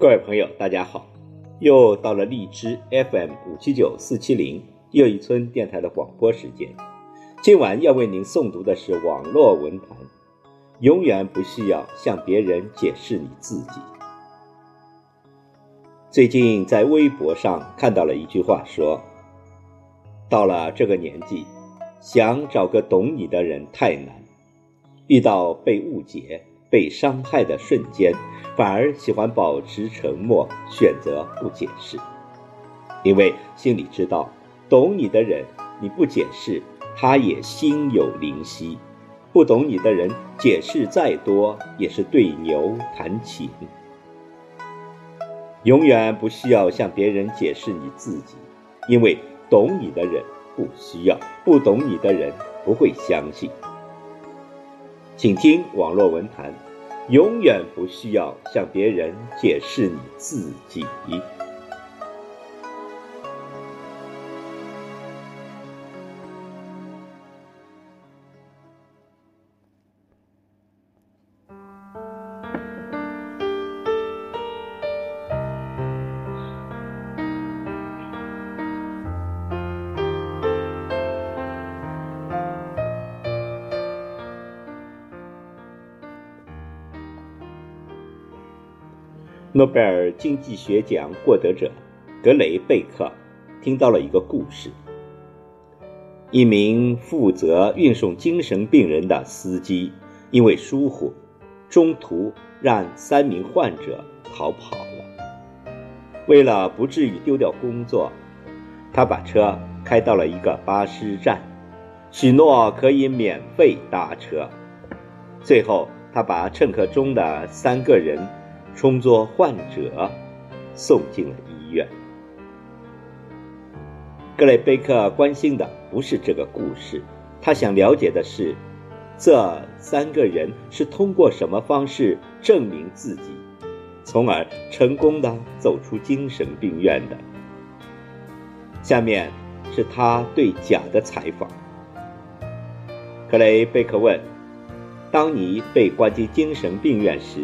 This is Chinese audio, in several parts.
各位朋友，大家好！又到了荔枝 FM 五七九四七零又一村电台的广播时间。今晚要为您诵读的是网络文坛。永远不需要向别人解释你自己。最近在微博上看到了一句话，说：“到了这个年纪，想找个懂你的人太难。遇到被误解、被伤害的瞬间。”反而喜欢保持沉默，选择不解释，因为心里知道，懂你的人，你不解释，他也心有灵犀；不懂你的人，解释再多也是对牛弹琴。永远不需要向别人解释你自己，因为懂你的人不需要，不懂你的人不会相信。请听网络文坛。永远不需要向别人解释你自己。诺贝尔经济学奖获得者格雷贝克听到了一个故事：一名负责运送精神病人的司机因为疏忽，中途让三名患者逃跑了。为了不至于丢掉工作，他把车开到了一个巴士站，许诺可以免费搭车。最后，他把乘客中的三个人。充作患者，送进了医院。格雷贝克关心的不是这个故事，他想了解的是，这三个人是通过什么方式证明自己，从而成功的走出精神病院的。下面是他对甲的采访。克雷贝克问：“当你被关进精神病院时？”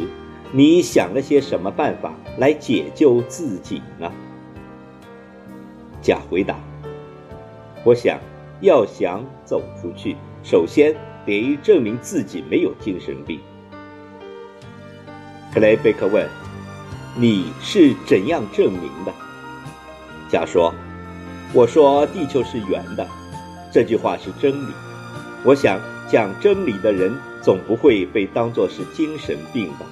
你想了些什么办法来解救自己呢？甲回答：“我想要想走出去，首先得证明自己没有精神病。”克雷贝克问：“你是怎样证明的？”甲说：“我说地球是圆的，这句话是真理。我想讲真理的人总不会被当作是精神病吧。”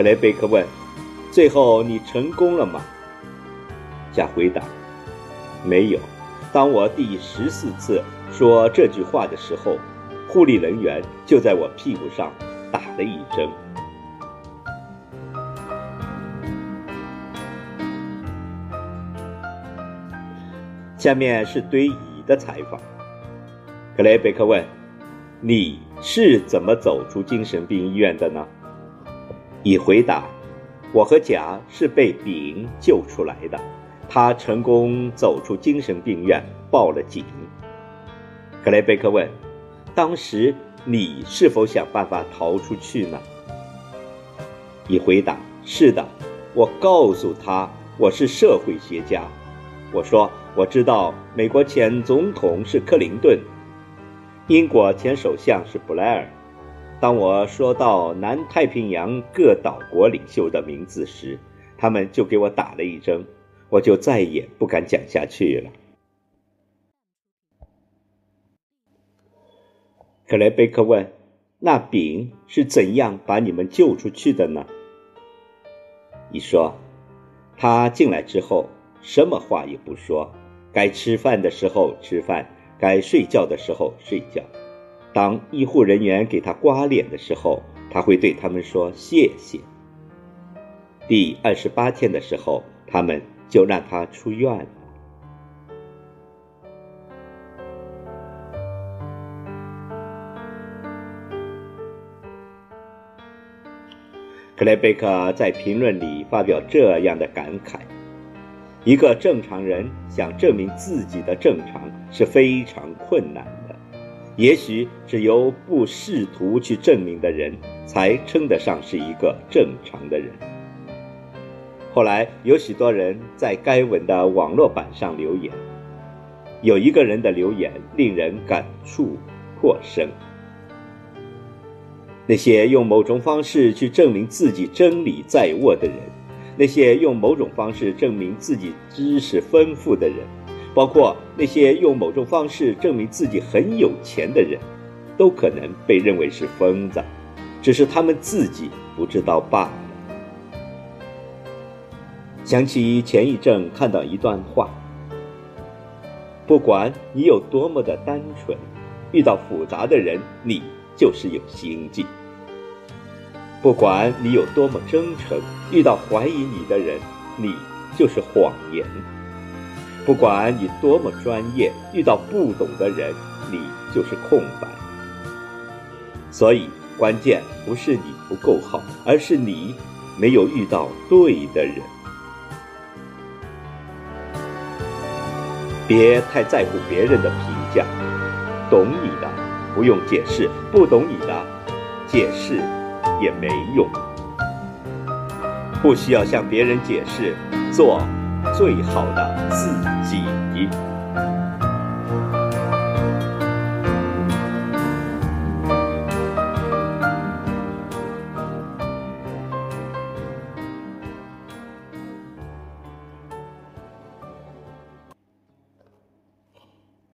格雷贝克问：“最后你成功了吗？”甲回答：“没有。当我第十四次说这句话的时候，护理人员就在我屁股上打了一针。”下面是对乙的采访。格雷贝克问：“你是怎么走出精神病医院的呢？”乙回答：“我和甲是被丙救出来的，他成功走出精神病院，报了警。”克雷贝克问：“当时你是否想办法逃出去呢？”乙回答：“是的，我告诉他我是社会学家，我说我知道美国前总统是克林顿，英国前首相是布莱尔。”当我说到南太平洋各岛国领袖的名字时，他们就给我打了一针，我就再也不敢讲下去了。克雷贝克问：“那丙是怎样把你们救出去的呢？”一说：“他进来之后，什么话也不说，该吃饭的时候吃饭，该睡觉的时候睡觉。”当医护人员给他刮脸的时候，他会对他们说谢谢。第二十八天的时候，他们就让他出院了。克莱贝克在评论里发表这样的感慨：一个正常人想证明自己的正常是非常困难的，也许只有不试图去证明的人，才称得上是一个正常的人。后来有许多人在该文的网络版上留言，有一个人的留言令人感触颇深。那些用某种方式去证明自己真理在握的人，那些用某种方式证明自己知识丰富的人，包括那些用某种方式证明自己很有钱的人，都可能被认为是疯子，只是他们自己不知道罢了。想起前一阵看到一段话：不管你有多么的单纯，遇到复杂的人，你就是有心计。不管你有多么真诚，遇到怀疑你的人，你就是谎言；不管你多么专业，遇到不懂的人，你就是空白。所以，关键不是你不够好，而是你没有遇到对的人。别太在乎别人的评价，懂你的不用解释，不懂你的解释。也没用，不需要向别人解释，做最好的自己。you